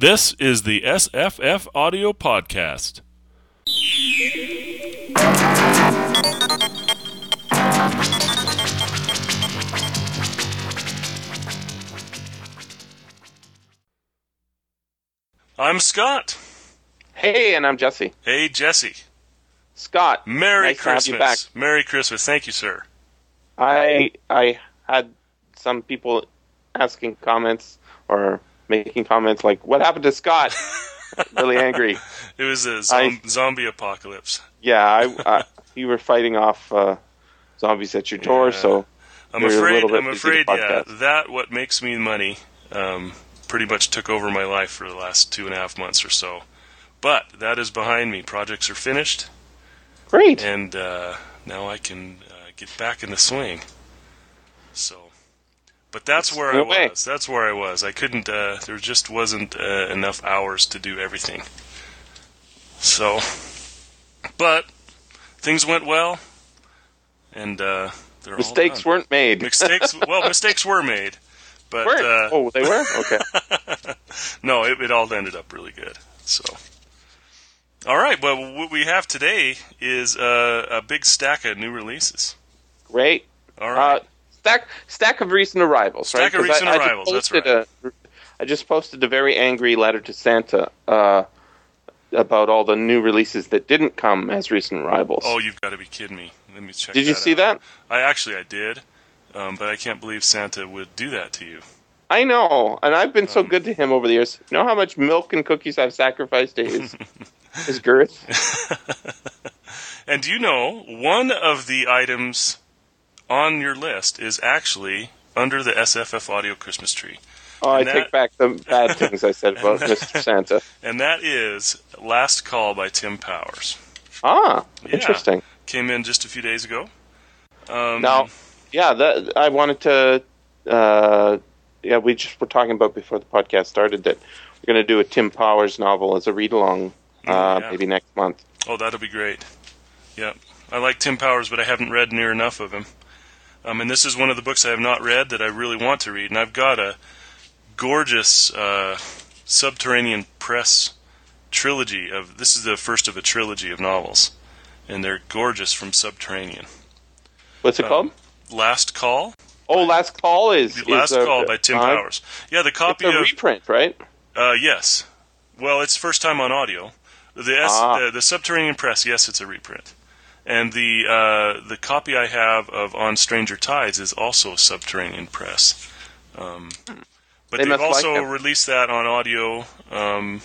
This is the SFF Audio Podcast. I'm Scott. Hey, and I'm Jesse. Hey, Jesse. Scott. Merry nice to have you back. Christmas. Merry Christmas. Thank you, sir. I I had some people asking comments or making comments like, "What happened to Scott?" really angry. It was a zom- zombie apocalypse. Yeah, I, I you were fighting off uh, zombies at your door, Yeah. so I'm afraid. I'm afraid. Yeah, that what makes me money. Um, pretty much took over my life for the last two and a half months or so. But that is behind me. Projects are finished, great. and uh, now I can uh, get back in the swing. So, but that's where I way. was. That's where I was. I couldn't. Uh, there just wasn't uh, enough hours to do everything. So, but things went well, and uh, Mistakes weren't made. mistakes. Well, mistakes were made, but uh, oh, they were. Okay. no, it, it all ended up really good. So, all right. Well, what we have today is uh, a big stack of new releases. Great. All right. Uh, stack stack of recent arrivals. Stack right? of 'Cause recent I, I just that's posted A, I just posted a very angry letter to Santa uh, about all the new releases that didn't come as recent arrivals. oh, you've got to be kidding me. Let me check. did you see out. that? I actually I did, um, but I can't believe Santa would do that to you. I know, and I've been so Um, good to him over the years. You know how much milk and cookies I've sacrificed to his his girth. And do you know one of the items on your list is actually under the SFF Audio Christmas tree, Oh, I that- take back the bad things I said about Mr. Santa. and that is "Last Call" by Tim Powers. Ah, Yeah. interesting. Came in just a few days ago. Um, Now, yeah, that I wanted to. Uh, yeah, we just were talking about before the podcast started that we're going to do a Tim Powers novel as a read along, uh, yeah. maybe next month. Oh, that'll be great. Yep. I like Tim Powers, but I haven't read near enough of him. Um, and this is one of the books I have not read that I really want to read. And I've got a gorgeous uh, Subterranean Press trilogy of. This is the first of a trilogy of novels, and they're gorgeous from Subterranean. What's it Um, called? Last Call. Oh, Last Call is Last is a- Call by Tim uh, Powers. Yeah, the It's copy a of. reprint, right? Uh, yes. Well, it's first time on audio. The, S, Ah. the the Subterranean Press, yes, it's a reprint, and the uh, the copy I have of On Stranger Tides is also a Subterranean Press. Um, but They they've must like also released that on audio um,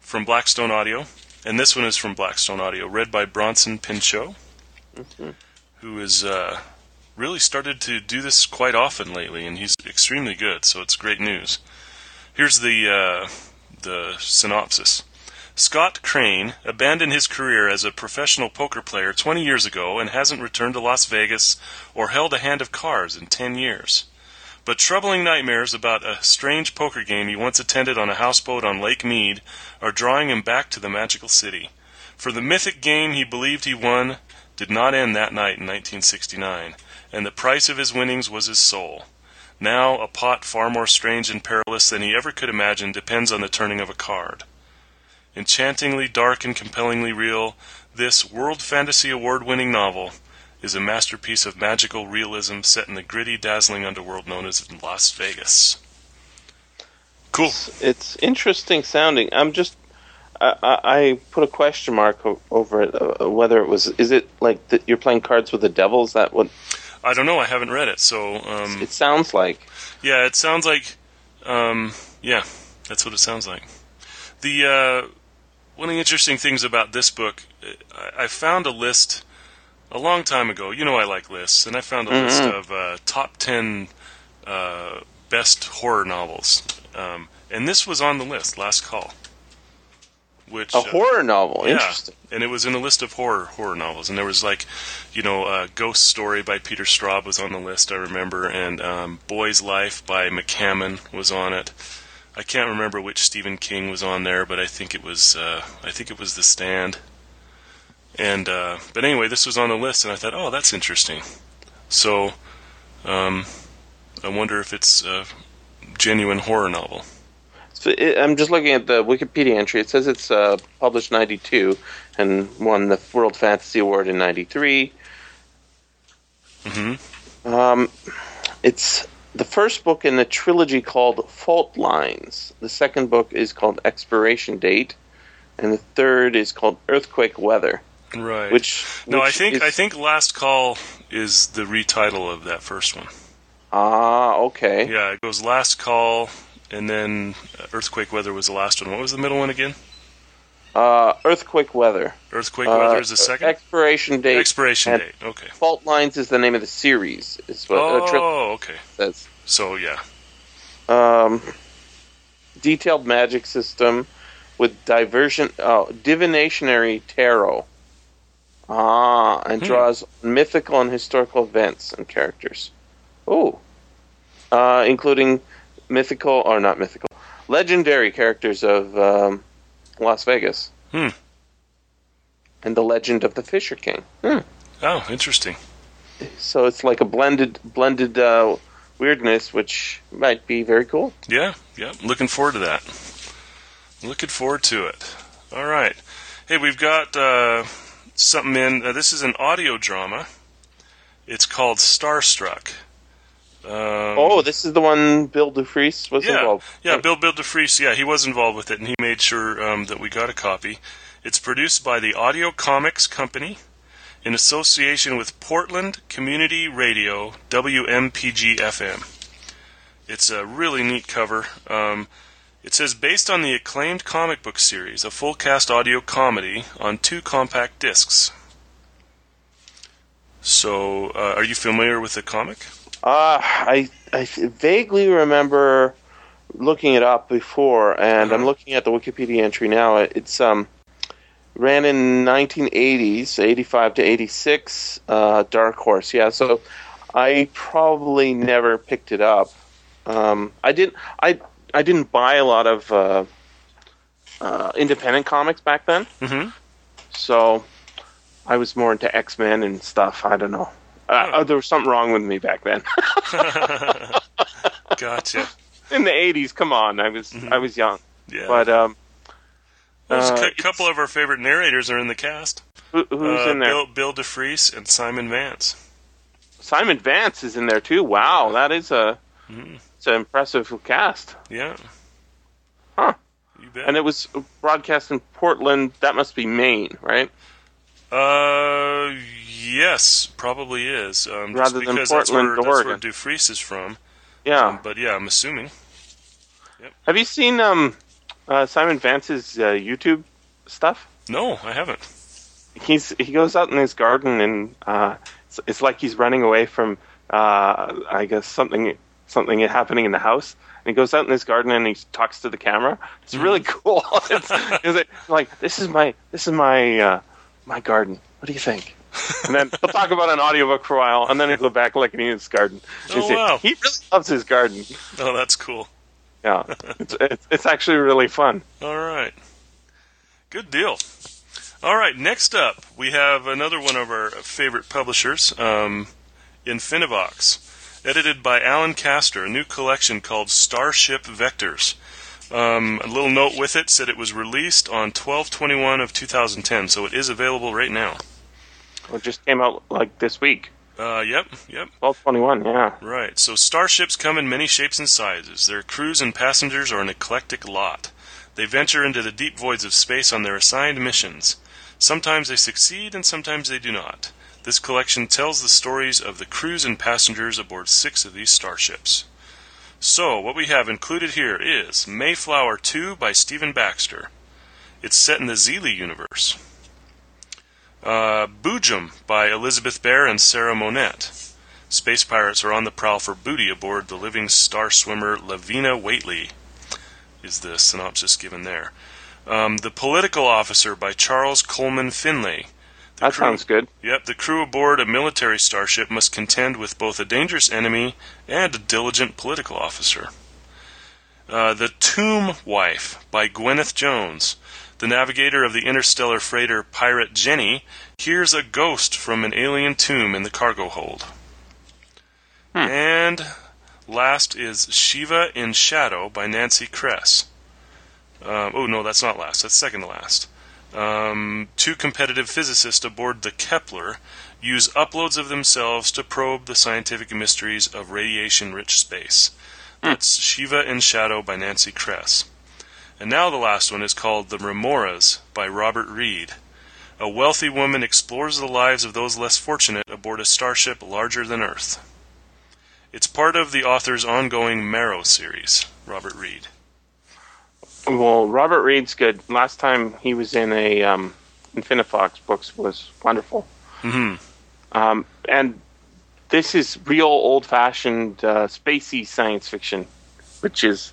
from Blackstone Audio, and this one is from Blackstone Audio, read by Bronson Pinchot, Mm-hmm. who has uh, really started to do this quite often lately, and he's extremely good. So it's great news. Here's the uh, the synopsis. Scott Crane abandoned his career as a professional poker player 20 years ago and hasn't returned to Las Vegas or held a hand of cards in 10 years. But troubling nightmares about a strange poker game he once attended on a houseboat on Lake Mead are drawing him back to the magical city. For the mythic game he believed he won did not end that night in 1969, and the price of his winnings was his soul. Now, a pot far more strange and perilous than he ever could imagine depends on the turning of a card. Enchantingly dark and compellingly real, this World Fantasy Award winning novel is a masterpiece of magical realism set in the gritty, dazzling underworld known as Las Vegas. Cool. It's interesting sounding. I'm just. I, I, put a question mark over it. Uh, whether it was, is it like that you're playing cards with the devil? Is that what I don't know, I haven't read it, so um, it sounds like? Yeah, it sounds like, um, yeah, that's what it sounds like. The uh, one of the interesting things about this book, I, I found a list a long time ago. You know, I like lists, and I found a list of uh, top ten uh, best horror novels, um, and this was on the list. Last Call, which A uh, horror novel. yeah, Interesting. and it was in a list of horror horror novels, and there was like, you know, uh, Ghost Story by Peter Straub was on the list. I remember, and um, Boy's Life by McCammon was on it. I can't remember which Stephen King was on there, but I think it was uh, I think it was The Stand. And uh, but anyway, this was on the list, and I thought, oh, that's interesting. So, um, I wonder if it's a genuine horror novel. So it, I'm just looking at the Wikipedia entry. It says it's uh, published '92 and won the World Fantasy Award in '93. hmm Um, it's the first book in a trilogy called Fault Lines. The second book is called Expiration Date, and the third is called Earthquake Weather. Right. Which no, I think is- I think Last Call is the retitle of that first one. ah okay. Yeah, it goes Last Call, and then Earthquake Weather was the last one. What was the middle one again? Uh, Earthquake Weather. Earthquake Uh, Weather is the second. Expiration Date. Expiration date. Okay. Fault Lines is the name of the series. Is what uh, Oh, okay. says. So yeah. um, detailed magic system with diversion, oh, divinationary tarot. Ah, and Hmm. draws mythical and historical events and characters. Oh, uh, including mythical or not mythical, legendary characters of um, Las Vegas. Hmm. And the legend of the Fisher King. Hmm. Oh, interesting. So it's like a blended, blended uh, weirdness, which might be very cool. Yeah, yeah. Looking forward to that. Looking forward to it. All right. Hey, we've got uh, something in. Uh, this is an audio drama. It's called Starstruck. Um, Oh, this is the one Bill Dufris was yeah, involved. yeah. Bill Bill Dufris. Yeah, he was involved with it, and he made sure um, that we got a copy. It's produced by the Audio Comics Company in association with Portland Community Radio WMPG FM. It's a really neat cover. Um, it says based on the acclaimed comic book series, a full cast audio comedy on two compact discs. So, uh, are you familiar with the comic? Uh, I I vaguely remember looking it up before, and I'm Uh-huh. looking at the Wikipedia entry now. It- It's um ran in 1980s, 85 to 86. Uh, Dark Horse, yeah. So I probably never picked it up. Um, I didn't. I I didn't buy a lot of uh, uh, independent comics back then. Mm-hmm. So I was more into X Men and stuff. I don't know. Uh, Oh. uh, there was something wrong with me back then. gotcha. In the '80s, come on, I was Mhm. I was young, Yeah. but um, There's uh, a couple of our favorite narrators are in the cast. who, who's Uh, in there? Bill, Bill Dufris and Simon Vance. Simon Vance is in there too. Wow, that is a Mhm. it's an impressive cast. Yeah. Huh. You bet. And it was broadcast in Portland. That must be Maine, right? uh, yes, probably is. Um, just Rather than because that's Portland, where, that's where Oregon. Dufris is from. Yeah. Um, but yeah, I'm assuming. Have you seen um, uh, Simon Vance's uh, YouTube stuff? No, I haven't. he's he goes out in his garden and uh, it's, it's like he's running away from uh, I guess something something happening in the house. And he goes out in his garden and he talks to the camera. It's really cool. it's, it's like this is my this is my uh, my garden. What do you think? And then he'll talk about an audiobook for a while, and then he'll go back looking at his garden. Oh, see, wow. He really loves his garden. Oh, that's cool. Yeah, it's, it's, it's actually really fun. All right. Good deal. All right, next up, we have another one of our favorite publishers, um, Infinivox, edited by Allan Kaster, a new collection called Starship Vectors. Um, a little note with it said it was released on 12/21 of 2010, so it is available right now. It just came out like this week, Uh, yep, yep. twelve twenty one. Yeah. Right. So starships come in many shapes and sizes. Their crews and passengers are an eclectic lot. They venture into the deep voids of space on their assigned missions. Sometimes they succeed and sometimes they do not. This collection tells the stories of the crews and passengers aboard six of these starships. So, what we have included here is Mayflower 2 by Stephen Baxter. It's set in the Xeelee universe. Uh, Boojum by Elizabeth Bear and Sarah Monette. Space pirates are on the prowl for booty aboard the living star swimmer Lavinia Whateley, is the synopsis given there. Um, the Political Officer by Charles Coleman Finlay. The That crew- sounds good. Yep, the crew aboard a military starship must contend with both a dangerous enemy and a diligent political officer. Uh, the Tomb Wife by Gwyneth Jones. The navigator of the interstellar freighter Pirate Jenny hears a ghost from an alien tomb in the cargo hold. And last is Shiva in Shadow by Nancy Kress. Um, oh no, that's not last. That's second to last. Um, two competitive physicists aboard the Kepler use uploads of themselves to probe the scientific mysteries of radiation-rich space. That's Shiva in Shadow by Nancy Kress. And now the last one is called The Remoras by Robert Reed. A wealthy woman explores the lives of those less fortunate aboard a starship larger than Earth. It's part of the author's ongoing Marrow series, Robert Reed. Well, Robert Reed's good. Last time he was in a um, Infinivox books was wonderful. hmm Um, and this is real old-fashioned uh, spacey science fiction, which is,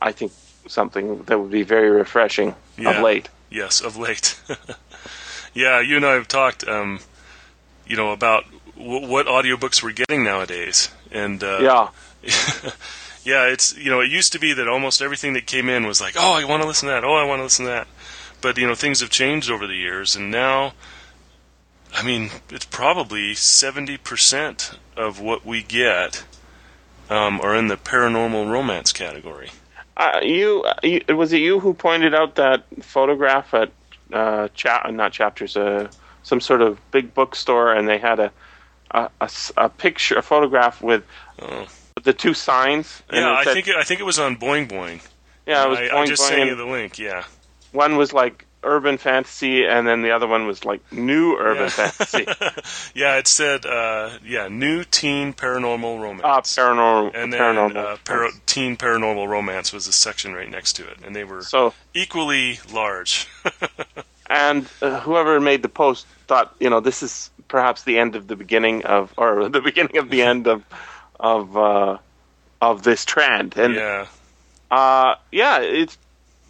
I think, something that would be very refreshing Yeah. of late. Yes, of late. yeah, you and I have talked, um, you know, about w- what audiobooks we're getting nowadays, and uh, Yeah, yeah, it's you know, it used to be that almost everything that came in was like, oh, I want to listen to that, oh, I want to listen to that, but you know, things have changed over the years, and now, I mean, it's probably seventy percent of what we get um, are in the paranormal romance category. Uh, you, you was it you who pointed out that photograph at uh, cha- not chapters, uh, some sort of big bookstore, and they had a a picture, a photograph with Oh. the two signs. Yeah, I said- think it, I think it was on Boing Boing. yeah, it was I, I Boing just Boing, sent you the link. Yeah. One was like urban fantasy, and then the other one was like new urban Yeah. fantasy. yeah, it said, uh, yeah, new teen paranormal romance. Ah, paranormal. and then paranormal. uh, para- teen paranormal romance was a section right next to it, and they were so, equally large. and uh, whoever made the post thought, you know, this is perhaps the end of the beginning of, or the beginning of the end of, of, uh, of this trend. And yeah, uh, yeah, it's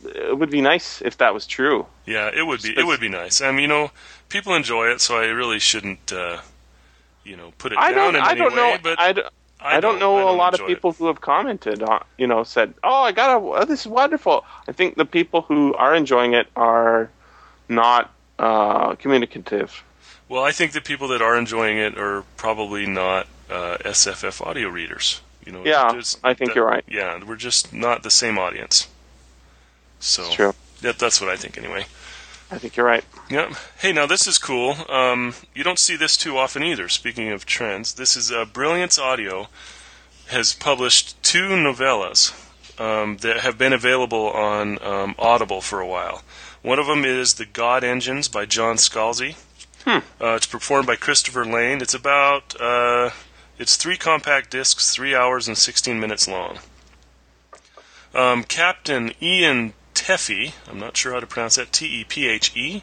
it would be nice if that was true. Yeah, it would be it would be nice. I mean, you know, people enjoy it, so I really shouldn't, uh, you know, put it I down don't. in I any don't way. know. But I, don't- I don't know a lot of enjoy it. people who have commented on, you know, said, "Oh, I got to. Oh, this is wonderful." I think the people who are enjoying it are not uh, communicative. Well, I think the people that are enjoying it are probably not uh, SFF audio readers. You know, Yeah, I think that- you're right. Yeah, we're just not the same audience. So It's true. That, that's what I think anyway. I think you're right. Yep. Hey, now this is cool. Um, you don't see this too often either. Speaking of trends, this is uh, Brilliance Audio has published two novellas um, that have been available on um, Audible for a while. One of them is The God Engines by John Scalzi. Uh, it's performed by Christopher Lane. It's about uh, it's three compact discs, three hours and sixteen minutes long. Um, Captain Ian Tephe, I'm not sure how to pronounce that, T E P H E,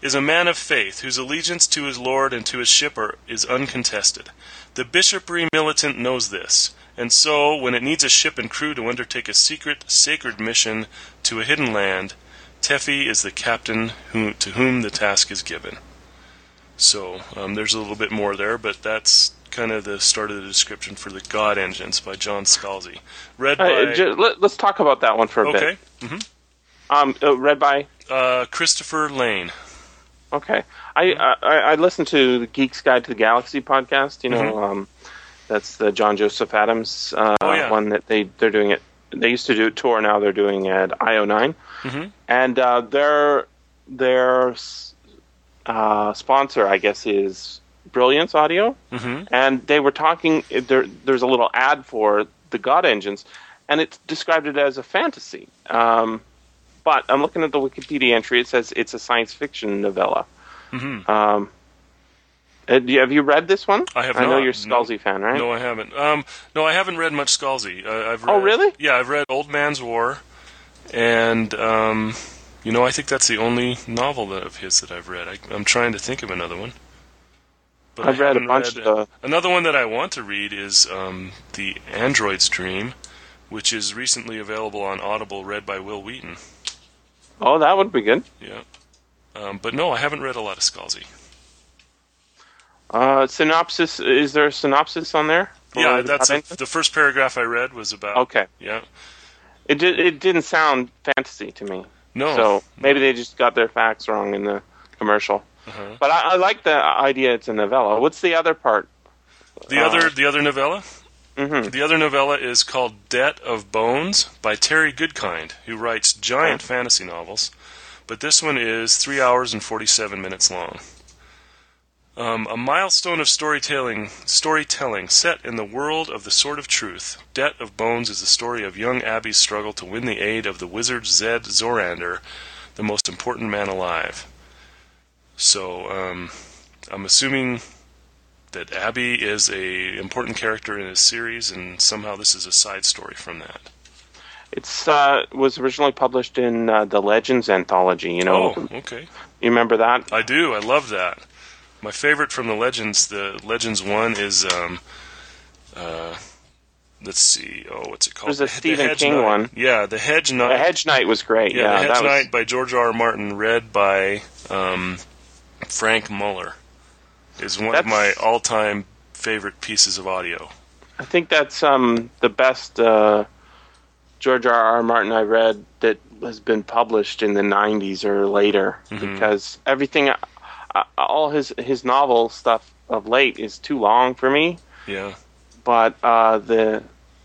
is a man of faith whose allegiance to his Lord and to his ship are, is uncontested. The bishopry militant knows this, and so, when it needs a ship and crew to undertake a secret, sacred mission to a hidden land, Tephe is the captain who, to whom the task is given. So, um, there's a little bit more there, but that's kind of the start of the description for the God Engines by John Scalzi. Read by. Uh, ju- let, us talk about that one for a bit. okay. bit. Um, uh, read by. Uh, Christopher Lane. Okay, I, I I listened to the Geek's Guide to the Galaxy podcast. You know, um, that's the John Joseph Adams uh, Oh, yeah. one that they they're doing it. They used to do it Tor. Now they're doing it at IO9, Mhm. and uh, their their uh, sponsor, I guess, is Brilliance Audio, Mm-hmm. and they were talking. There, there's a little ad for the God Engines, and it described it as a fantasy. Um, but I'm looking at the Wikipedia entry. It says it's a science fiction novella. Mhm. Um, uh, you- have you read this one? I have I know you're a no. Scalzi fan, right? No, I haven't. Um, no, I haven't read much Scalzi. Uh, I've read, Oh, really? Yeah, I've read Old Man's War, and um, you know, I think that's the only novel of his that I've read. I, I'm trying to think of another one. But I've read a bunch read- of the. Another one that I want to read is um, The Android's Dream, which is recently available on Audible, read by Wil Wheaton. Oh, that would be good. Yeah. Um, but no, I haven't read a lot of Scalzi. Uh, synopsis. Is there a synopsis on there? Yeah, that's a, the first paragraph I read was about. Okay. Yeah. It did, it didn't sound fantasy to me. No. So maybe they just got their facts wrong in the commercial. Uh-huh. But I, I like the idea it's a novella. What's the other part? The Uh, other the other novella Mhm. The other novella is called Debt of Bones by Terry Goodkind, who writes giant fantasy novels. But this one is 3 hours and 47 minutes long. Um, a milestone of storytelling, storytelling set in the world of the Sword of Truth. Debt of Bones is the story of young Abby's struggle to win the aid of the wizard Zedd Zorander, the most important man alive. So, um, I'm assuming that Abby is a important character in his series, and somehow this is a side story from that. It's uh, was originally published in uh, the Legends anthology. You know, Oh, okay. you remember that? I do. I love that. My favorite from the Legends, the Legends one is, um, uh, let's see. Oh, what's it called? There's a The- the Stephen Hedge King Knight. one. Yeah, the Hedge Knight. The Hedge Knight was great. yeah, Yeah, the Hedge that was. By George R. R. Martin, read by um, Frank Muller, is one of my all-time favorite pieces of audio. I think that's um, the best uh, George R. R. Martin I read that has been published in the '90s or later, Mhm. because everything, uh, all his his novel stuff of late is too long for me. Yeah. But uh, the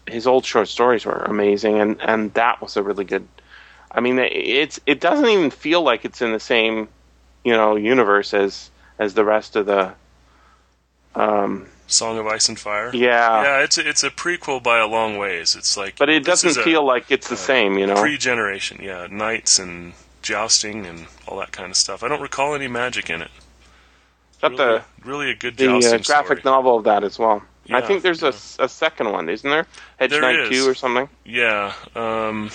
his old short stories were amazing, and, and that was a really good. I mean, it's it doesn't even feel like it's in the same, you know, universe as as the rest of the. Um, Song of Ice and Fire. yeah, Yeah, it's a, it's a prequel by a long ways. It's like, but it doesn't a feel like it's the same, you know. pre-generation. Yeah, knights and jousting and all that kind of stuff. I don't recall any magic in it. Really, the really a good the uh, graphic story. novel of that as well. I think there's yeah. a a, second one, isn't there? Hedge There Knight. Two or something. Yeah, um,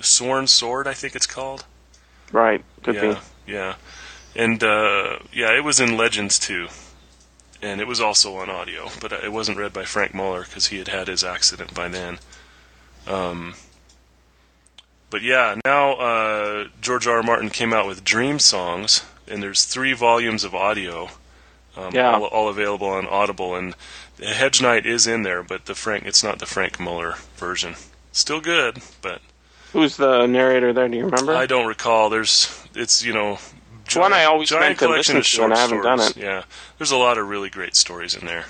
Sworn Sword, I think it's called. Right, could yeah, be. yeah, and uh, yeah, it was in Legends too, and it was also on audio, but it wasn't read by Frank Muller because he had had his accident by then. Um, but yeah, now uh, George R. R. Martin came out with Dreamsongs, and there's three volumes of audio, um, Yeah. all, all available on Audible, and the Hedge Knight is in there, but the Frank, it's not the Frank Muller version. Still good, but Who's the narrator there? Do you remember? I don't recall. There's, it's you know, It's one I always giant meant to listen to, and I haven't done it. Yeah, there's a lot of really great stories in there.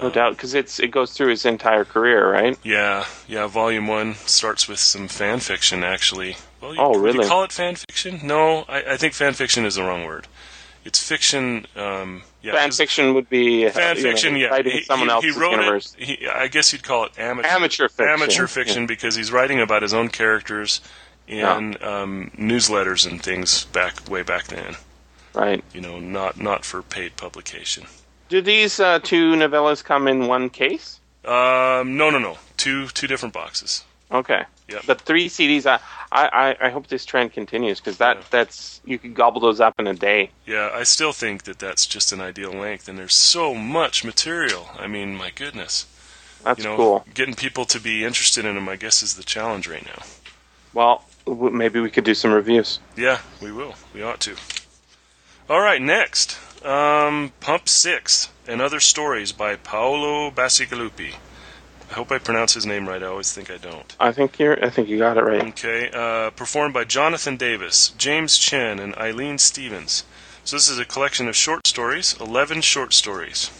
no doubt, because it's it goes through his entire career, right? Yeah, yeah. Volume one starts with some fan fiction, actually. Well, you, Oh, would you really? call it fan fiction? No, I, I think fan fiction is the wrong word. It's fiction. Um, yeah, Fan fiction would be uh, Fan you know, fiction, yeah. He, someone he, else's he wrote universe. it. He, I guess you'd call it amateur. Amateur fiction. Amateur fiction because he's writing about his own characters in um, newsletters and things back way back then. Right. You know, not not for paid publication. Do these uh, two novellas come in one case? Um, no, no, no. Two two different boxes. Okay. Yep. But three CDs. I I, I hope this trend continues because that Yeah. that's you could gobble those up in a day. Yeah, I still think that that's just an ideal length, and there's so much material. I mean, my goodness. That's you know, cool. getting people to be interested in them, I guess, is the challenge right now. Well, maybe we could do some reviews. Yeah, we will. We ought to. All right, next, um, Pump Six and Other Stories by Paolo Bacigalupi. I hope I pronounce his name right. I always think I don't. I think you're. I think you got it right. Okay, uh, performed by Jonathan Davis, James Chen, and Eileen Stevens. So this is a collection of short stories, 11 short stories.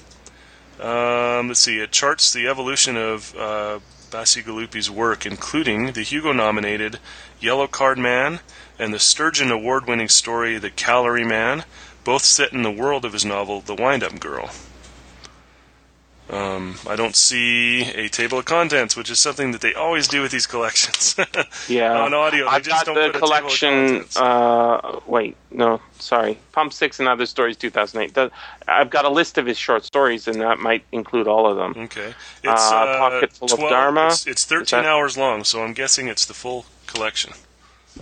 Um, let's see, it charts the evolution of uh, Bacigalupi's work, including the Hugo-nominated Yellow Card Man and the Sturgeon Award-winning story The Calorie Man, both set in the world of his novel The Wind-Up Girl. Um, I don't see a table of contents, which is something that they always do with these collections. Yeah. On audio, they I've just got don't the put a table of collection. Uh, wait, no, sorry. Pump Six and Other Stories, 2008. I've got a list of his short stories, and that might include all of them. Okay. It's Uh, uh, Pocket Full of Dharma. It's, it's 13 that- hours long, so I'm guessing it's the full collection.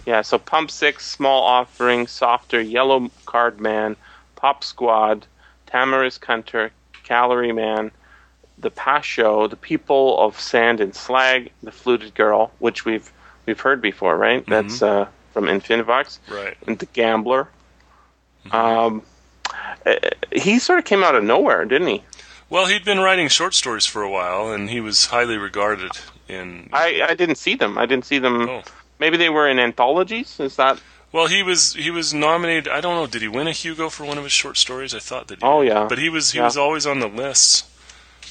Yeah, so Pump Six, Small Offering, Softer, Yellow Card Man, Pop Squad, Tamarisk Hunter, Calorie Man, The Pass Show, The People of Sand and Slag, The Fluted Girl, which we've we've heard before, right? That's uh, from Infinivox, Right. and The Gambler. Um, uh, he sort of came out of nowhere, didn't he? Well, he'd been writing short stories for a while, and he was highly regarded in. I, I didn't see them. I didn't see them. Oh. Maybe they were in anthologies. Is that? Well, he was he was nominated. I don't know. Did he win a Hugo for one of his short stories? I thought that. He Oh, yeah. But he was he Yeah. was always on the lists.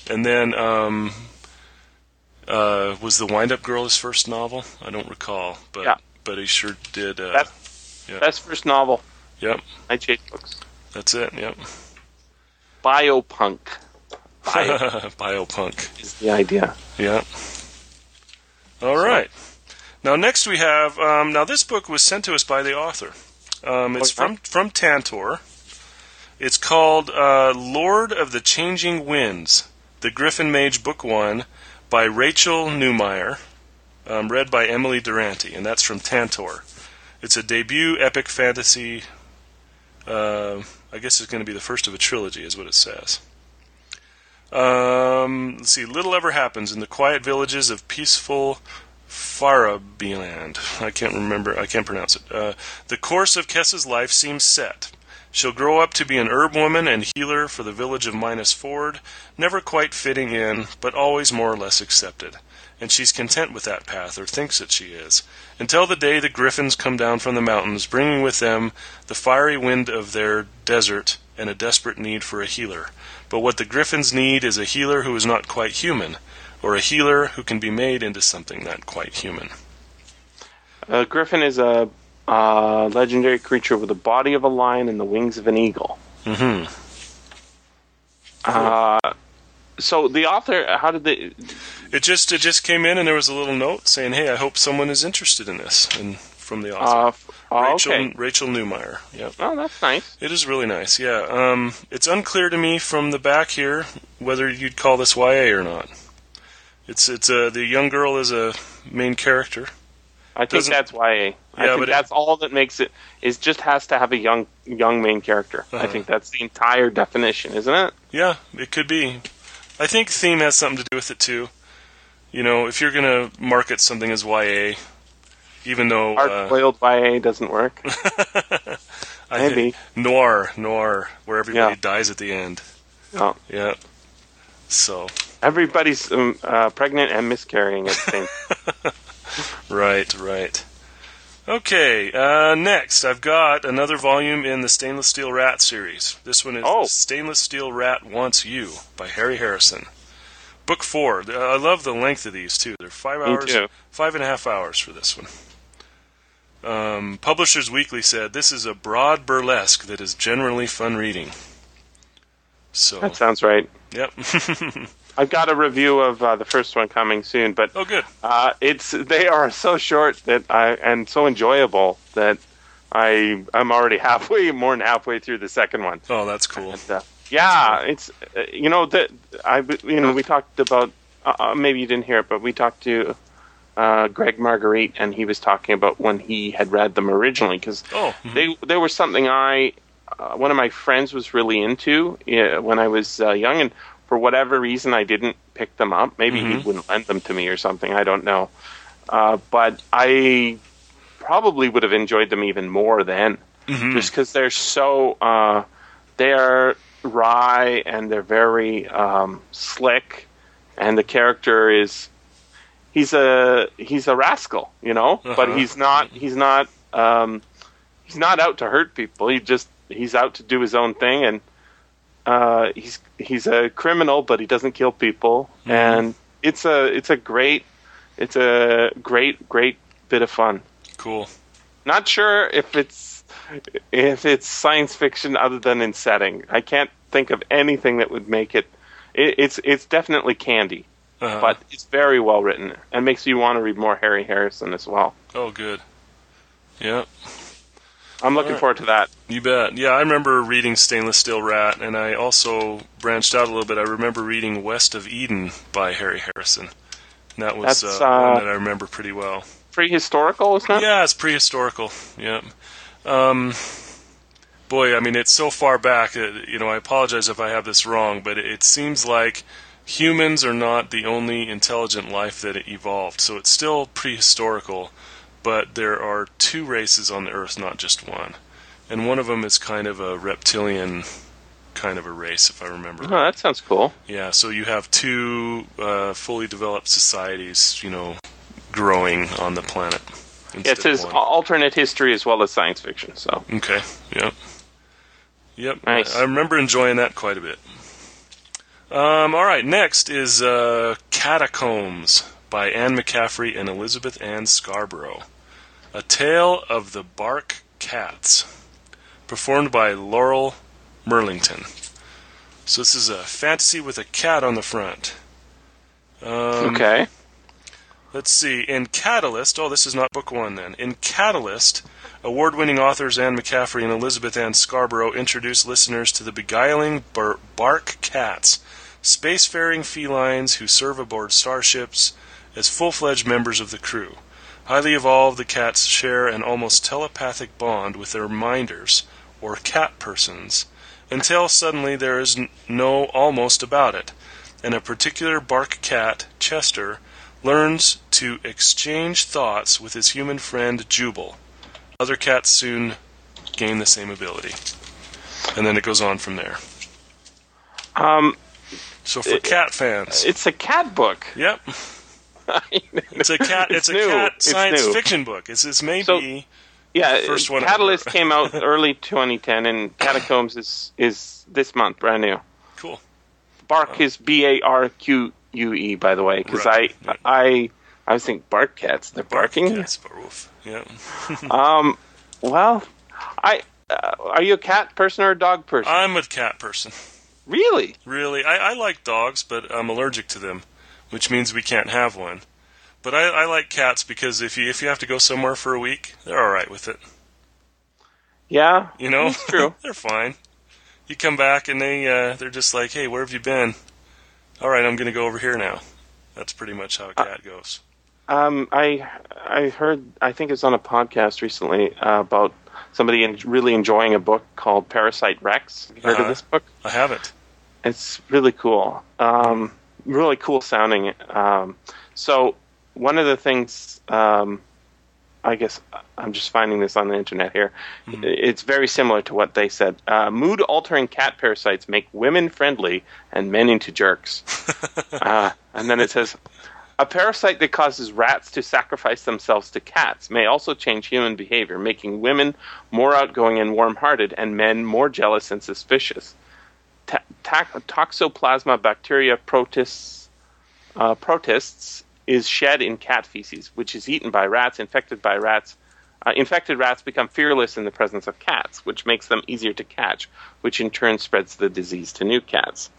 And then um, uh, was the Wind Up Girl his first novel? I don't recall, but Yeah. but he sure did. Uh, That's yeah. Best first novel. Yep, Nightshade books. that's it. Yep, Biopunk. Bio biopunk. is the idea. Yeah. All right. Now next we have um, now this book was sent to us by the author. Um, it's Oh, from from Tantor. It's called uh, Lord of the Changing Winds, the Griffin Mage Book One, by Rachel Neumeier, um, read by Emily Durante, and that's from Tantor. It's a debut epic fantasy. Uh, I guess it's going to be the first of a trilogy, is what it says. Um, let's see. Little ever happens in the quiet villages of peaceful Farabiland. I can't remember. I can't pronounce it. Uh, the course of Kessa's life seems set. She'll grow up to be an herb woman and healer for the village of Minas Ford, never quite fitting in, but always more or less accepted. And she's content with that path, or thinks that she is, until the day the griffins come down from the mountains, bringing with them the fiery wind of their desert and a desperate need for a healer. But what the griffins need is a healer who is not quite human, or a healer who can be made into something not quite human. A griffin is a uh, legendary creature with the body of a lion and the wings of an eagle. Mm-hmm. Uh, so the author, how did they? It just it just came in, and there was a little note saying, "Hey, I hope someone is interested in this." And from the author, Uh, oh, Rachel okay. Rachel Neumeier. Yep. Oh, that's nice. It is really nice, yeah. Um, it's unclear to me from the back here whether you'd call this YA or not. It's it's uh, the young girl is a main character. I think Doesn't- that's YA. I Yeah, think but it- that's all that makes it. Is just has to have a young young main character. I Uh-huh. think that's the entire definition, isn't it? Yeah, it could be. I think theme has something to do with it too. You know, if you're gonna market something as YA, even though Hard uh, YA doesn't work. I Maybe. think noir, noir, where everybody Yeah. dies at the end. Oh. Yeah. So Everybody's um, uh, pregnant and miscarrying at the same. Right, right. Okay, uh, next I've got another volume in the Stainless Steel Rat series. This one is Oh. Stainless Steel Rat Wants You by Harry Harrison. Book four. I love the length of these too. They're five hours, five and a half hours for this one. Um, Publishers Weekly said this is a broad burlesque that is generally fun reading. So, that sounds right. yep. I've got a review of uh, the first one coming soon, but oh, good. uh, it's they are so short that I and so enjoyable that I I'm already halfway, more than halfway through the second one. Oh, that's cool. And, uh, yeah, it's you know that I you know we talked about uh, uh, maybe you didn't hear it, but we talked to uh, Gregg Margarite, and he was talking about when he had read them originally because Oh, mhm. they they were something I uh, one of my friends was really into uh, when I was uh, young, and for whatever reason I didn't pick them up. Maybe he Mhm. wouldn't lend them to me or something. I don't know, uh, but I probably would have enjoyed them even more then Mhm. just because they're so uh, they're wry and they're very um, slick, and the character is he's a he's a rascal, you know, but Uh-huh. he's not he's not um, he's not out to hurt people. He just he's out to do his own thing, and uh, he's he's a criminal, but he doesn't kill people, Mhm. and it's a it's a great it's a great great bit of fun. cool. Not sure if it's if it's science fiction other than in setting. I can't think of anything that would make it. it it's it's definitely candy, Uh, but it's very well written and makes you want to read more Harry Harrison as well. oh, good. Yeah. I'm looking Alright. forward to that. You bet. Yeah, I remember reading Stainless Steel Rat, and I also branched out a little bit. I remember reading West of Eden by Harry Harrison. And that was That's, uh, uh, one that I remember pretty well. Prehistorical, isn't it? Yeah, it's prehistorical. Yeah. Um, boy, I mean, it's so far back. uh you know, I apologize if I have this wrong, but it, it seems like humans are not the only intelligent life that evolved. So it's still prehistorical, but there are two races on the Earth, not just one. And one of them is kind of a reptilian kind of a race, if I remember. Oh, that sounds cool. Yeah, so you have two uh, fully developed societies, you know, growing on the planet. Yeah, it one. alternate history as well as science fiction. So Okay. Yep. Yep. Nice. I, I remember enjoying that quite a bit. Um, all right, next is uh, Catacombs by Anne McCaffrey and Elizabeth Ann Scarborough. A Tale of the Barque Cats, performed by Laurel Merlington. So this is a fantasy with a cat on the front. Um, okay. Let's see. In Catalyst, oh, this is not book one then. In Catalyst, award winning authors Anne McCaffrey and Elizabeth Ann Scarborough introduce listeners to the beguiling bar- barque cats, spacefaring felines who serve aboard starships as full fledged members of the crew. Highly evolved, the cats share an almost telepathic bond with their minders, or cat persons, until suddenly there is no almost about it, and a particular barque cat, Chester, learns to exchange thoughts with his human friend Jubal. Other cats soon gain the same ability. And then it goes on from there. Um, So for cat fans, it's a cat book. yep, it's a cat. It's, a new. cat science fiction book. It's this maybe. So- Yeah, First one Catalyst came out early 2010, and Catacombs is is this month, brand new. cool. Bark is B A R Q U E, by the way, because Right, I right. I I was thinking bark cats. They're barking. Cats, baroof. Yeah. Um, well, I uh, are you a cat person or a dog person? I'm a cat person. really? Really, I, I like dogs, but I'm allergic to them, which means we can't have one. But I, I like cats because if you if you have to go somewhere for a week, they're all right with it. Yeah, You know, That's true. they're fine. You come back and they uh, they're just like, hey, where have you been? All right, I'm gonna go over here now. That's pretty much how a Uh, cat goes. Um, I I heard I think it was on a podcast recently uh, about somebody en- really enjoying a book called Parasite Rex. Have you heard Uh-huh. of this book? I haven't. It's really cool. Um, really cool sounding. Um, so one of the things, um, I guess I'm just finding this on the internet here. It's very similar to what they said. Uh, Mood altering cat parasites make women friendly and men into jerks. uh, and then it says. A parasite that causes rats to sacrifice themselves to cats may also change human behavior, making women more outgoing and warm hearted and men more jealous and suspicious ta- ta- Toxoplasma bacteria protists, uh, protists is shed in cat feces, which is eaten by rats. Infected by rats, uh, infected rats become fearless in the presence of cats, which makes them easier to catch, which in turn spreads the disease to new cats.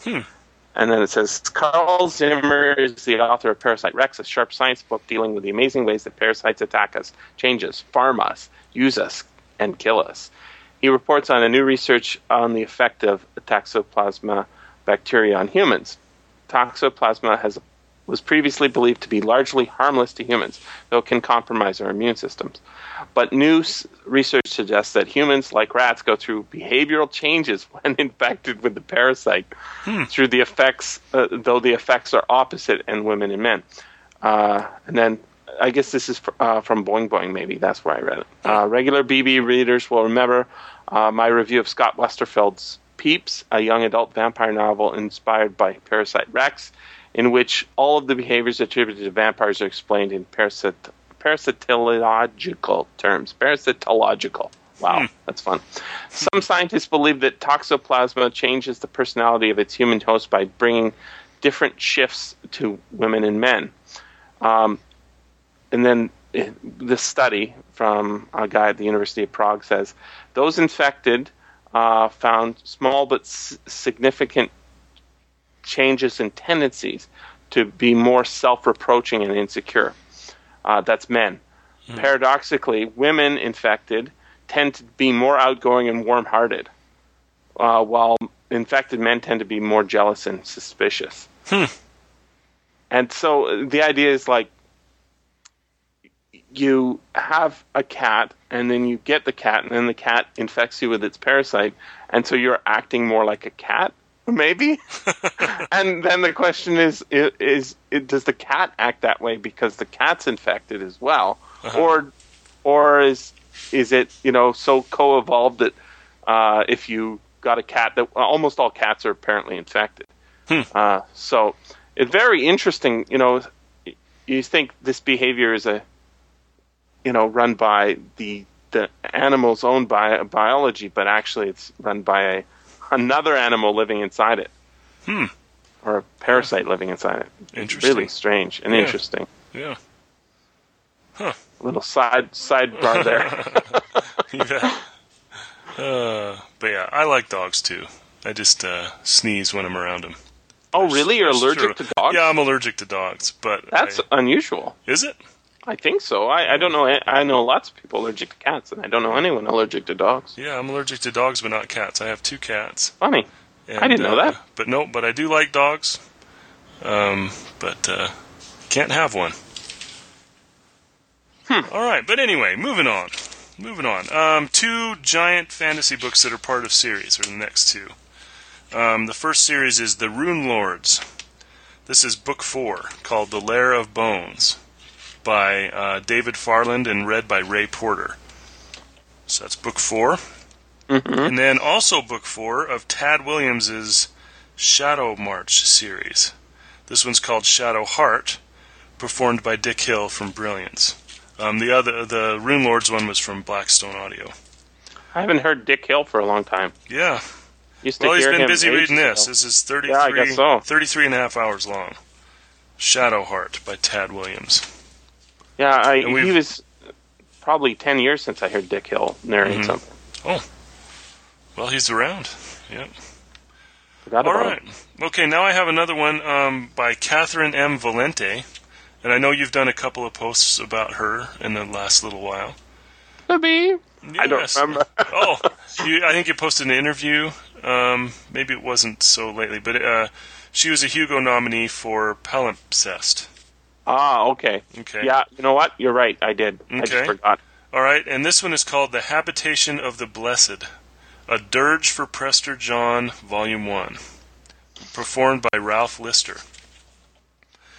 And then it says Carl Zimmer is the author of Parasite Rex, a sharp science book dealing with the amazing ways that parasites attack us, change us, farm us, use us, and kill us. He reports on a new research on the effect of Toxoplasma bacteria on humans. Toxoplasma has was previously believed to be largely harmless to humans, though it can compromise our immune systems. But new s- research suggests that humans, like rats, go through behavioral changes when infected with the parasite through the effects, uh, though the effects are opposite in women and men. Uh, and then I guess this is uh, from Boing Boing, maybe. That's where I read it. Uh, regular BB readers will remember uh, my review of Scott Westerfeld's Peeps, a young adult vampire novel inspired by Parasite Rex, in which all of the behaviors attributed to vampires are explained in parasit- parasitological terms. Parasitological. Wow, that's fun. Some scientists believe that toxoplasma changes the personality of its human host by bringing different shifts to women and men. Um, and then eh, this study from a guy at the University of Prague says those infected uh, found small but s- significant changes in tendencies to be more self-reproaching and insecure. Uh, that's men. Paradoxically, women infected tend to be more outgoing and warm-hearted, uh, while infected men tend to be more jealous and suspicious. And so the idea is like you have a cat and then you get the cat and then the cat infects you with its parasite and so you're acting more like a cat maybe? And then the question is is, is does the cat act that way because the cat's infected as well? Or or is is it you know so co-evolved that uh, if you got a cat that almost all cats are apparently infected. Uh, so it's very interesting you know you think this behavior is a you know run by the the animal's own bi- biology but actually it's run by a another animal living inside it or a parasite living inside it. Interesting. Really strange and Yeah. interesting. Yeah. Huh. A little side sidebar there. Bet. Uh, but yeah, I like dogs too. I just uh, sneeze when I'm around them. oh, really? You're allergic to dogs? Yeah, I'm allergic to dogs, but That's I- unusual. is it? I think so. I, I don't know. I know lots of people allergic to cats, and I don't know anyone allergic to dogs. Yeah, I'm allergic to dogs, but not cats. I have two cats. Funny. And, I didn't know uh, that. But no, but I do like dogs. Um, but uh, can't have one. Hmm. All right, but anyway, moving on. Moving on. Um, two giant fantasy books that are part of series are the next two. Um, the first series is The Rune Lords. This is book four, called The Lair of Bones, by uh, David Farland and read by Ray Porter. So that's book 4 And then also book four of Tad Williams's Shadowmarch series. This one's called Shadowheart, performed by Dick Hill from Brilliance. Um, the other, the Rune Lords one was from Blackstone Audio. I haven't heard Dick Hill for a long time. Yeah. Used Well, he's been busy reading this. ago. This is 33, Yeah, so. 33 and a half hours long. Shadowheart by Tad Williams. Yeah, I, he was probably ten years since I heard Dick Hill narrate Mhm. something. Oh. Well, he's around. Yep. Forgot All right. Okay, now I have another one um, by Catherynne M. Valente. And I know you've done a couple of posts about her in the last little while. Maybe. I don't remember. oh, you, I think you posted an interview. Um, maybe it wasn't so lately, but uh, she was a Hugo nominee for Palimpsest. Ah, okay. Okay. Yeah, you know what? You're right. I did. I just forgot. All right, and this one is called The Habitation of the Blessed, a dirge for Prester John, Volume 1, performed by Ralph Lister.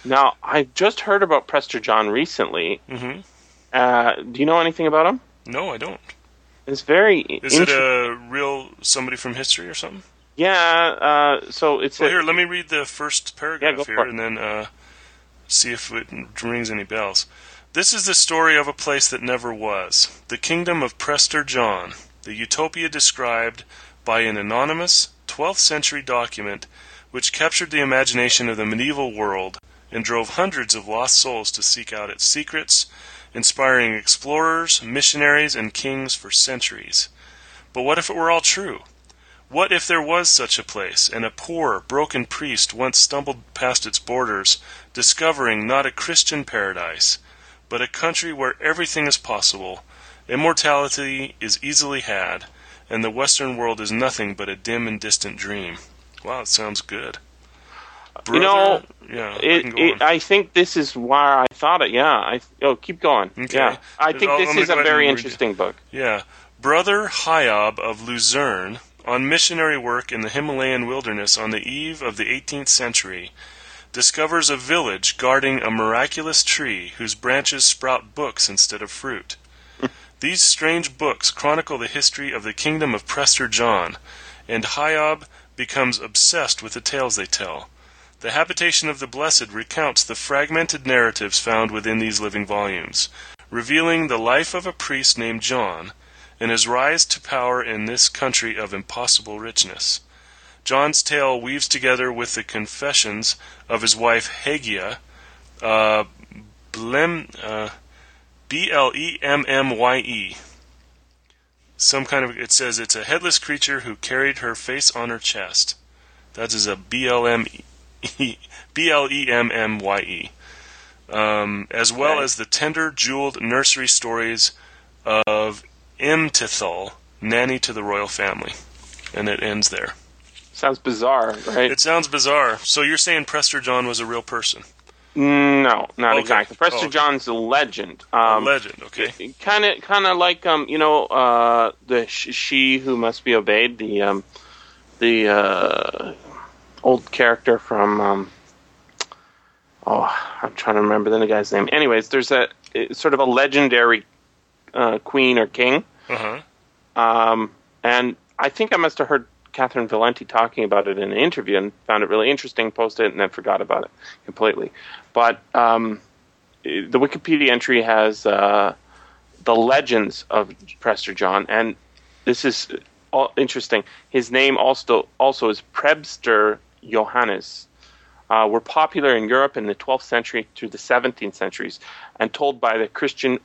Now, I just heard about Prester John recently. Mm-hmm. Uh, do you know anything about him? No, I don't. It's very Is it a real somebody from history or something? Yeah. Uh, so it's Well, a, here, let me read the first paragraph go here and then uh, see if it rings any bells. This is the story of a place that never was, the kingdom of Prester John, the utopia described by an anonymous 12th century document which captured the imagination of the medieval world and drove hundreds of lost souls to seek out its secrets, inspiring explorers, missionaries, and kings for centuries. But what if it were all true? What if there was such a place, and a poor, broken priest once stumbled past its borders, discovering not a Christian paradise, but a country where everything is possible, immortality is easily had, and the Western world is nothing but a dim and distant dream? Wow, it sounds good. You know, yeah, I It, go it. I think this is why I thought it. Yeah. I oh, keep going. Okay. Yeah. I think I'll- this is a very and read it. interesting book. Yeah. Brother Hiob of Luzern, on missionary work in the Himalayan wilderness on the eve of the 18th century, discovers a village guarding a miraculous tree whose branches sprout books instead of fruit. These strange books chronicle the history of the kingdom of Prester John, and Hiob becomes obsessed with the tales they tell. The Habitation of the Blessed recounts the fragmented narratives found within these living volumes, revealing the life of a priest named John and his rise to power in this country of impossible richness. John's tale weaves together with the confessions of his wife Hagia, uh, Blem, uh, B L E M M Y E. Some kind of it says it's a headless creature who carried her face on her chest. That is a B L M E B L E M M Y E. Um, as well Okay. as the tender, jeweled nursery stories of Imtithal, nanny to the royal family. And it ends there. Sounds bizarre, right? It sounds bizarre. So you're saying Prester John was a real person? no, not Okay. exactly. Prester Oh, okay. John's a legend. A Um, legend, okay. kind of, kind of like um, you know, uh, the sh- she who must be obeyed. The um, the uh, old character from um, oh, I'm trying to remember the guy's name. Anyways, there's a sort of a legendary uh, queen or king, Uh huh. um, and I think I must have heard Catherynne Valente talking about it in an interview and found it really interesting. Posted it and then forgot about it completely. But um, the Wikipedia entry has uh, the legends of Prester John, and this is all interesting. His name also also is Presbyter Johannes, uh, were popular in Europe in the 12th century through the 17th centuries, and told by the Christian.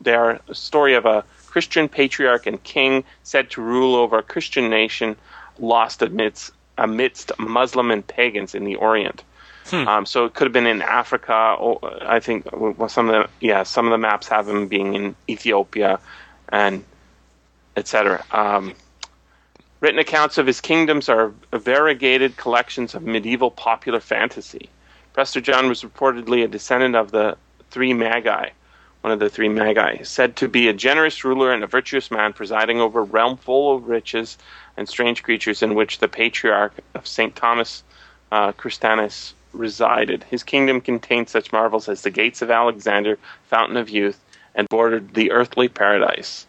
They are a story of a Christian patriarch and king said to rule over a Christian nation lost amidst amidst Muslim and pagans in the Orient. Um, so it could have been in Africa. Or I think well, some of the yeah some of the maps have him being in Ethiopia, and etc. Um, written accounts of his kingdoms are variegated collections of medieval popular fantasy. Prester John was reportedly a descendant of the three Magi, one of the three Magi, said to be a generous ruler and a virtuous man presiding over a realm full of riches and strange creatures in which the patriarch of St. Thomas uh, Christianus resided. His kingdom contained such marvels as the gates of Alexander, fountain of youth, and bordered the earthly paradise.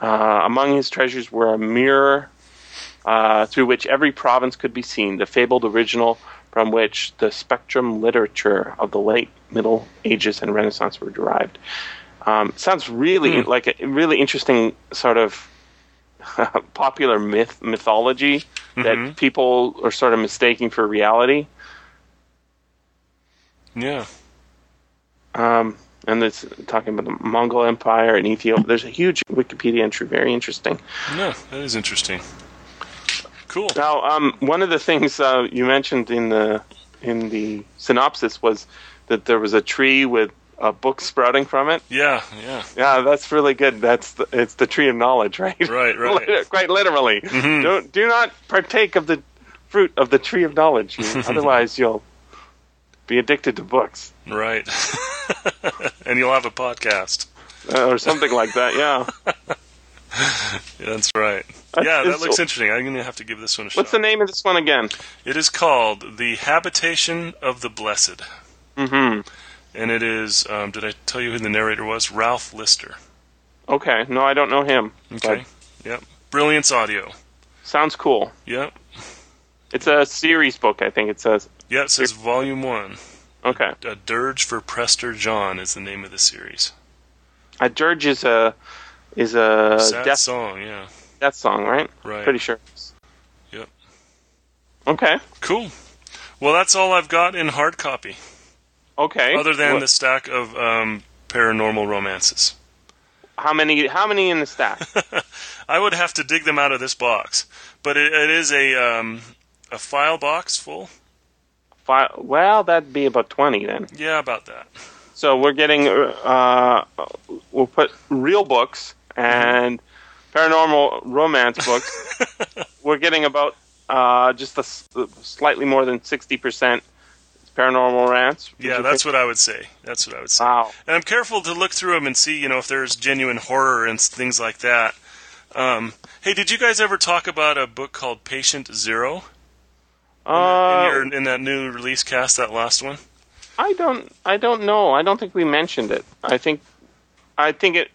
Uh, among his treasures were a mirror uh, through which every province could be seen, the fabled original from which the speculum literature of the late Middle Ages and Renaissance were derived. Um, sounds really like a really interesting sort of popular myth mythology that people are sort of mistaking for reality. Yeah. Um, and it's talking about the Mongol Empire and Ethiopia. There's a huge Wikipedia entry, very interesting. No, that is interesting. Cool. Now, um, one of the things uh, you mentioned in the in the synopsis was that there was a tree with a book sprouting from it. Yeah, yeah. Yeah, that's really good. That's the, it's the tree of knowledge, right? Right, right. Quite literally. Mhm. Don't do not partake of the fruit of the tree of knowledge. Otherwise, you'll be addicted to books Right. and you'll have a podcast. uh, or something like that. Yeah. That's right. That's- Yeah, that looks interesting. I'm going to have to give this one a shot. What's the name of this one again? It is called The Habitation of the Blessed. Mm-hmm. And it is, um, did I tell you who the narrator was? Ralph Lister. Okay. No, I don't know him. Okay. Yep. Brilliance Audio. Sounds cool. Yep. It's a series book, I think it says. Yeah, it says Volume 1. Okay. A Dirge for Prester John is the name of the series. A dirge is a is a Sad death song, yeah. death song, right? Right. Pretty sure. Yep. Okay. Cool. Well, that's all I've got in hard copy, Okay. other than What- the stack of um, paranormal romances. how many how many in the stack? I would have to dig them out of this box, but it, it is a um, a file box full. Five, well, that'd be about twenty then. Yeah, about that. So we're getting uh, we'll put real books and paranormal romance books. we're getting about uh, just a slightly more than sixty percent paranormal romance. Yeah, that's think? what I would say. That's what I would say. Wow. And I'm careful to look through them and see, you know, if there's genuine horror and things like that. Um, hey, did you guys ever talk about a book called Patient Zero in, Uh, your, in that new release cast, that last one? I don't. I don't know. I don't think we mentioned it. I think. I think it.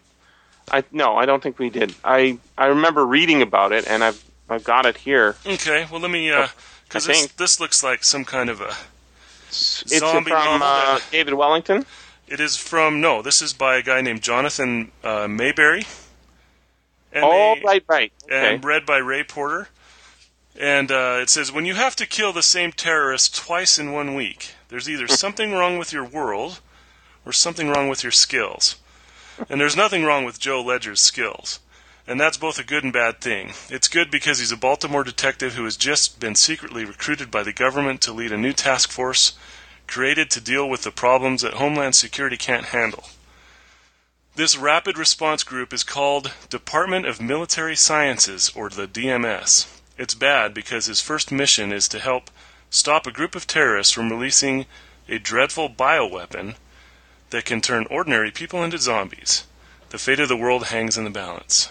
I no. I don't think we did. I I remember reading about it, and I've I've got it here. Okay, well let me, because this this looks like some kind of a. It's Zombie from uh, David Wellington. It is from no, this is by a guy named Jonathan uh, Maberry. And Oh, right, right. Okay. and read by Ray Porter. And uh, it says, when you have to kill the same terrorist twice in one week, there's either something wrong with your world or something wrong with your skills. And there's nothing wrong with Joe Ledger's skills. And that's both a good and bad thing. It's good because he's a Baltimore detective who has just been secretly recruited by the government to lead a new task force created to deal with the problems that Homeland Security can't handle. This rapid response group is called Department of Military Sciences, or the DMS. It's bad because his first mission is to help stop a group of terrorists from releasing a dreadful bioweapon that can turn ordinary people into zombies. The fate of the world hangs in the balance.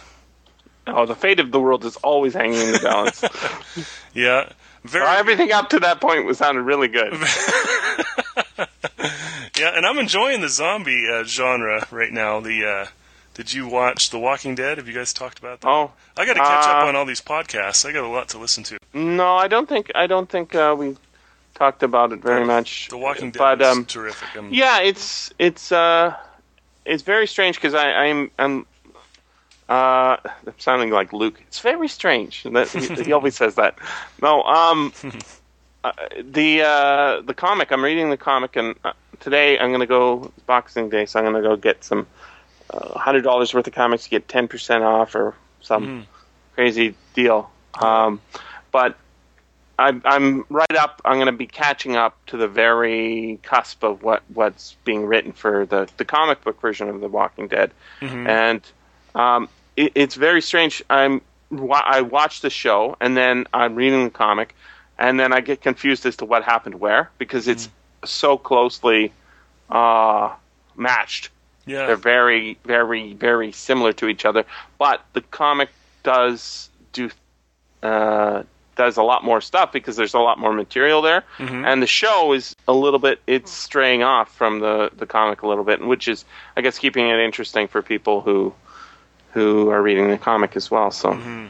Oh, the fate of the world is always hanging in the balance. Yeah, very. Everything up to that point was sounded really good. Yeah, and I'm enjoying the zombie uh, genre right now. The uh, did you watch The Walking Dead? Have you guys talked about that? Oh I got to catch up uh, on all these podcasts. I got a lot to listen to. no, I don't think I don't think uh, we talked about it very much. The Walking Dead but is um, terrific. I'm, yeah, it's it's uh, it's very strange because I'm I'm uh, I'm sounding like Luke. It's very strange. That, he, he always says that. No, um, uh, the uh, the comic. I'm reading the comic, and uh, today I'm going to go it's Boxing Day, so I'm going to go get some uh, hundred dollars worth of comics, to get ten percent off or some Mm. crazy deal. Um, but I'm, I'm right up. I'm going to be catching up to the very cusp of what what's being written for the the comic book version of The Walking Dead, Mhm. and um, it, it's very strange. I'm I watch the show and then I'm reading the comic, and then I get confused as to what happened where because it's so closely uh, matched. Yeah. They're very, very, very similar to each other. But the comic does do uh, does a lot more stuff because there's a lot more material there, Mhm. and the show is a little bit it's straying off from the the comic a little bit, which is I guess keeping it interesting for people who who are reading the comic as well. So Mhm.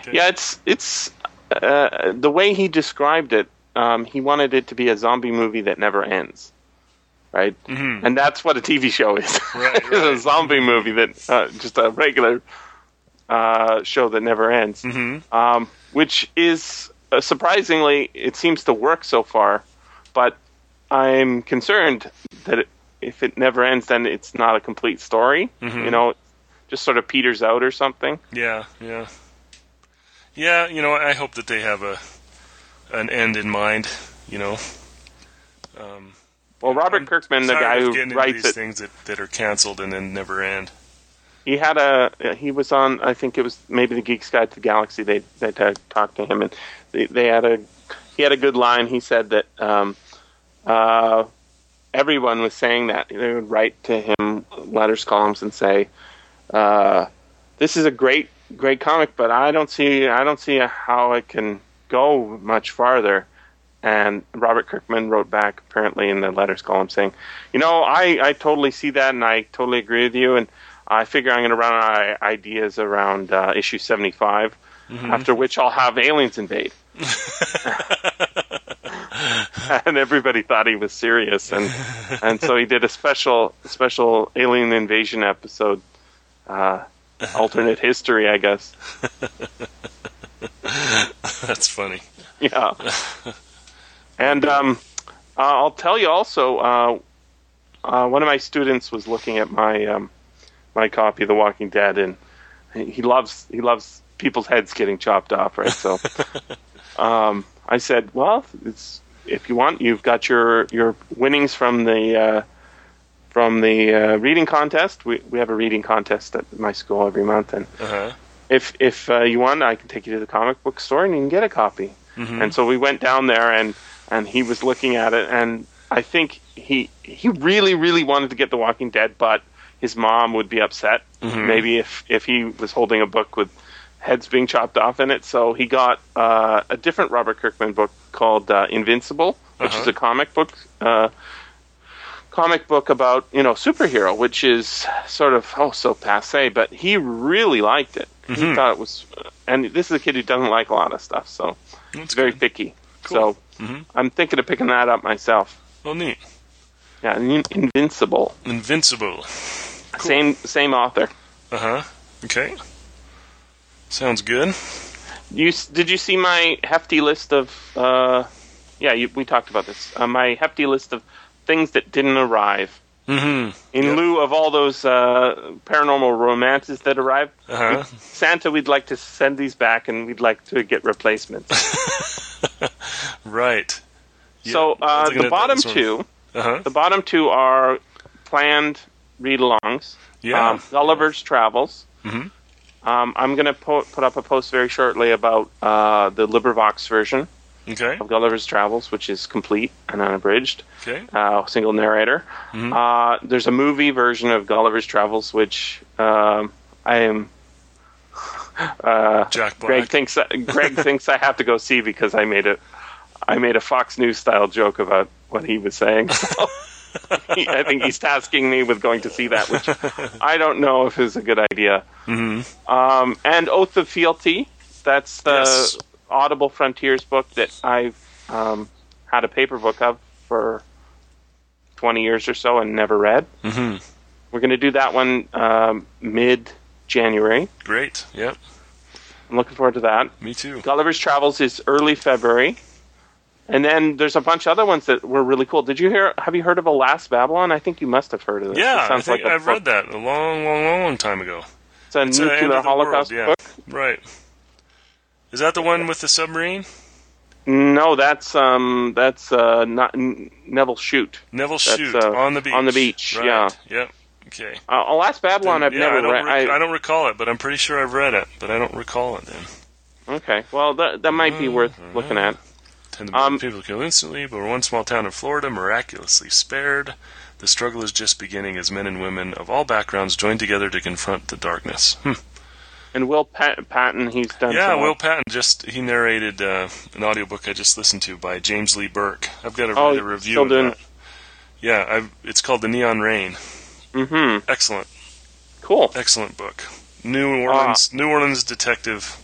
Okay. yeah, it's it's uh, the way he described it. Um, he wanted it to be a zombie movie that never ends, right? Mhm. And that's what a TV show is. Right, it's a zombie movie that uh, just a regular uh, show that never ends. Mhm. Um, which is uh, surprisingly, it seems to work so far. But I'm concerned that it, if it never ends, then it's not a complete story. Mhm. You know, just sort of peters out or something. Yeah, yeah, yeah. You know, I hope that they have a an end in mind. You know, um, Well, Robert Kirkman, the guy who writes these it, things that, that are canceled and then never end. He had a he was on I think it was maybe the Geeks Guide to the Galaxy. They they talked to him and they, they had a he had a good line. He said that um, uh, everyone was saying that they would write to him letters, columns, and say, uh, "This is a great great comic, but I don't see I don't see how it can go much farther." And Robert Kirkman wrote back apparently in the letters column saying, "You know, I I totally see that, and I totally agree with you, and." I figure I'm going to run out of ideas around uh, issue 75, after which I'll have aliens invade. and everybody thought he was serious, and and so he did a special special alien invasion episode, uh, alternate history, I guess. That's funny. Yeah. And um, uh, I'll tell you also, uh, uh, one of my students was looking at my um, my copy of The Walking Dead, and he loves he loves people's heads getting chopped off, right? So, um, I said, well, it's if you want, you've got your your winnings from the uh, from the uh, reading contest. We we have a reading contest at my school every month, and Uh huh. if if uh, you want, I can take you to the comic book store and you can get a copy. Mhm. And so we went down there, and and he was looking at it, and I think he he really really wanted to get The Walking Dead, but his mom would be upset Mhm. maybe if if he was holding a book with heads being chopped off in it. So he got uh, a different Robert Kirkman book called uh, Invincible, which Uh-huh. is a comic book. Uh, comic book about you know superhero which is sort of oh so passe but he really liked it he Mhm. thought it was and this is a kid who doesn't like a lot of stuff so it's very good. picky Cool. so Mhm. i'm thinking of picking that up myself Well, neat. yeah In- invincible Invincible. same same author Uh huh. Okay. Sounds good. you did you see my hefty list of uh yeah you, we talked about this uh, my hefty list of things that didn't arrive Mm-hmm. in Yep. lieu of all those uh, paranormal romances that arrived Uh huh. Santa, we'd like to send these back, and we'd like to get replacements. right. so uh, the bottom two, Uh huh. the bottom two are planned read-alongs. Yeah. Um, Gulliver's Travels. Mm-hmm. Um, I'm going to po- put up a post very shortly about uh, the LibriVox version okay. of Gulliver's Travels, which is complete and unabridged, Okay. uh, single narrator. Mm-hmm. Uh, there's a movie version of Gulliver's Travels, which um, I am. Uh, Jack Black. Greg thinks Greg thinks I have to go see because I made a I made a Fox News style joke about what he was saying. So I think he's tasking me with going to see that, which I don't know if is a good idea. hmm Um, and Oath of Fealty, that's the Yes. Audible Frontiers book that I've um, had a paper book of for twenty years or so and never read. hmm We're going to do that one um, mid January. Great. Yep. I'm looking forward to that. Me too. Gulliver's Travels is early February, And then there's a bunch of other ones that were really cool. Did you hear? Have you heard of Alas Babylon? I think you must have heard of this. It Yeah, I sounds think like I've read that a long, long, long, time ago. It's a It's nuclear the world, Holocaust yeah. book. Right. Is that the one with the submarine? No, that's um, that's uh, not N- Nevil Shute. Nevil Shute uh, on the beach. on the beach, Right. yeah. Yep. Okay. Uh, Alas Babylon, I've yeah, never I don't, read. rec- I- I don't recall it, but I'm pretty sure I've read it, but I don't recall it then. okay, well that that might be worth looking at. Ten Um, people killed instantly, but one small town in Florida miraculously spared. The struggle is just beginning as men and women of all backgrounds join together to confront the darkness. Hmm. And Will Pat- Patton, he's done. Yeah, some- Will Patton just he narrated uh, an audiobook I just listened to by James Lee Burke. I've got to Oh, read a review still doing- that. Yeah, I've, it's called The Neon Rain. Mm-hmm. Excellent, Cool. excellent book. New Ah. Orleans, New Orleans detective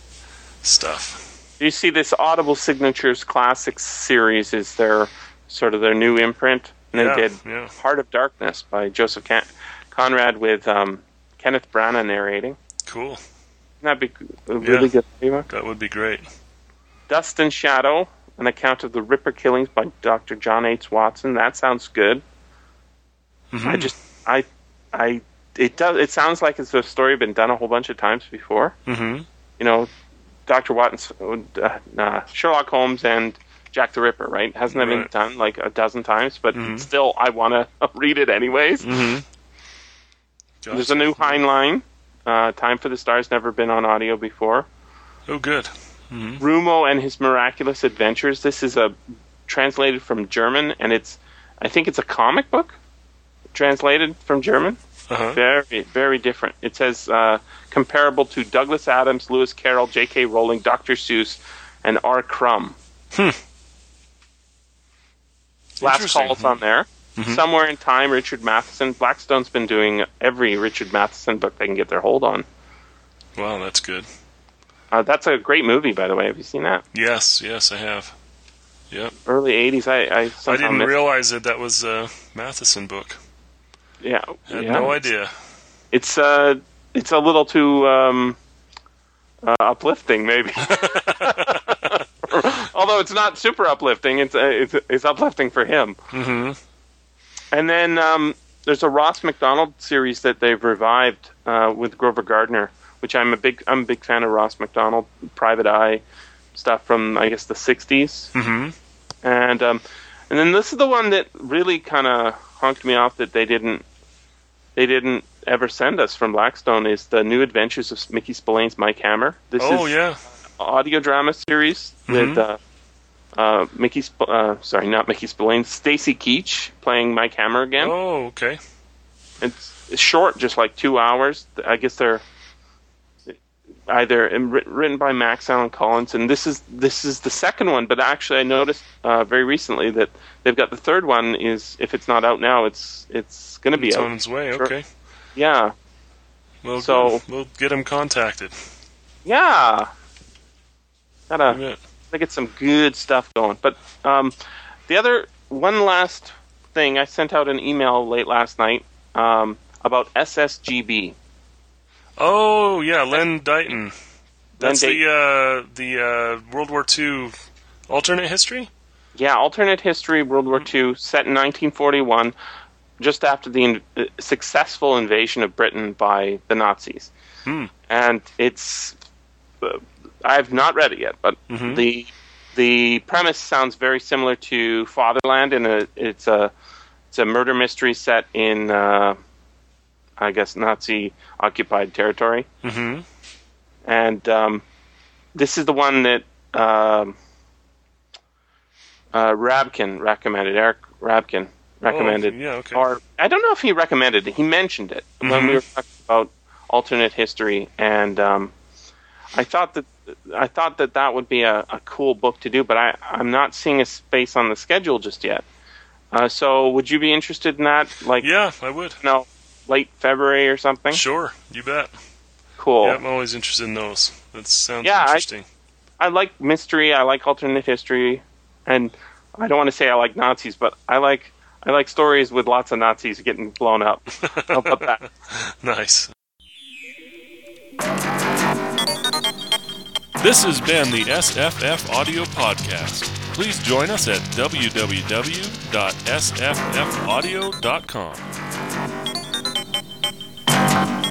stuff. You see, this Audible Signatures Classics series is their sort of their new imprint. And Yeah, they did yeah. Heart of Darkness by Joseph Can- Conrad with um, Kenneth Branagh narrating. Cool. That'd be really Yeah. good. That would be great. Dust and Shadow, an account of the Ripper killings by Dr. John H. Watson. That sounds good. Mhm. I just, I, I, it does. It sounds like it's a story been done a whole bunch of times before. Mm-hmm. You know, Dr. Watson, uh, uh, Sherlock Holmes, and Jack the Ripper. Right? Hasn't that been done like a dozen times? But Mhm. still, I want to read it anyways. Mm-hmm. There's a new Heinlein. Uh, Time for the Stars never been on audio before. Oh, good. Mm-hmm. Rumo and his miraculous adventures. This is a translated from German, and it's I think it's a comic book translated from German. Uh-huh. Very very different. It says uh, comparable to Douglas Adams, Lewis Carroll, J.K. Rowling, Dr. Seuss, and R. Crumb. Hmm. Last calls on there. Mhm. Somewhere in time, Richard Matheson. Blackstone's been doing every Richard Matheson book they can get their hold on. Wow, that's good. Uh, that's a great movie, by the way. Have you seen that? Yes, yes, I have. Yep. Early '80s. I I, I didn't realize that that was a Matheson book. Yeah, Had yeah. no idea. It's uh, it's a little too um, uh, uplifting, maybe. Although it's not super uplifting, it's uh, it's, it's uplifting for him. Mm-hmm. And then um, there's a Ross Macdonald series that they've revived uh, with Grover Gardner, which I'm a big I'm a big fan of Ross Macdonald, Private Eye stuff from I guess the '60s. Mm-hmm. And um, and then this is the one that really kind of honked me off that they didn't they didn't ever send us from Blackstone is the New Adventures of Mickey Spillane's Mike Hammer. This Oh is yeah. audio drama series Mhm. with uh, uh, Mickey Sp- uh, sorry not Mickey Spillane Stacy Keach playing Mike Hammer again. Oh okay. It's, it's short, just like two hours. I guess they're either written by Max Allan Collins, and this is this is the second one. But actually, I noticed uh, very recently that they've got the third one. Is if it's not out now, it's it's going to be It's out. on its way. Sure. Okay. Yeah, Well, So- we'll get him contacted. yeah. Gotta gotta get some good stuff going. But um, the other one last thing, I sent out an email late last night um, about SSGB. Oh yeah, Len Deighton. That's Len the uh, the uh, World War II alternate history. Yeah, alternate history, World War II, set in 1941, just after the in- uh, successful invasion of Britain by the Nazis. Hmm. And it's, uh, I've not read it yet, but Mhm. the the premise sounds very similar to Fatherland, and a, it's a it's a murder mystery set in, uh, I guess, Nazi occupied territory Mm-hmm. and um, this is the one that um, uh, Rabkin recommended. Eric Rabkin recommended, Oh, yeah. Okay. or I don't know if he recommended it. He mentioned it when Mhm. we were talking about alternate history, and um, I thought that I thought that that would be a, a cool book to do, but I, I'm not seeing a space on the schedule just yet. Uh, so, would you be interested in that? Like, yeah, I would. no, late February or something? Sure, you bet. Cool. Yeah, I'm always interested in those. That sounds Yeah, I- interesting. I like mystery. I like alternate history, and I don't want to say I like Nazis, but I like I like stories with lots of Nazis getting blown up. How about that? nice. This has been the SFF Audio Podcast. please join us at www.sffaudio.com. Thank you.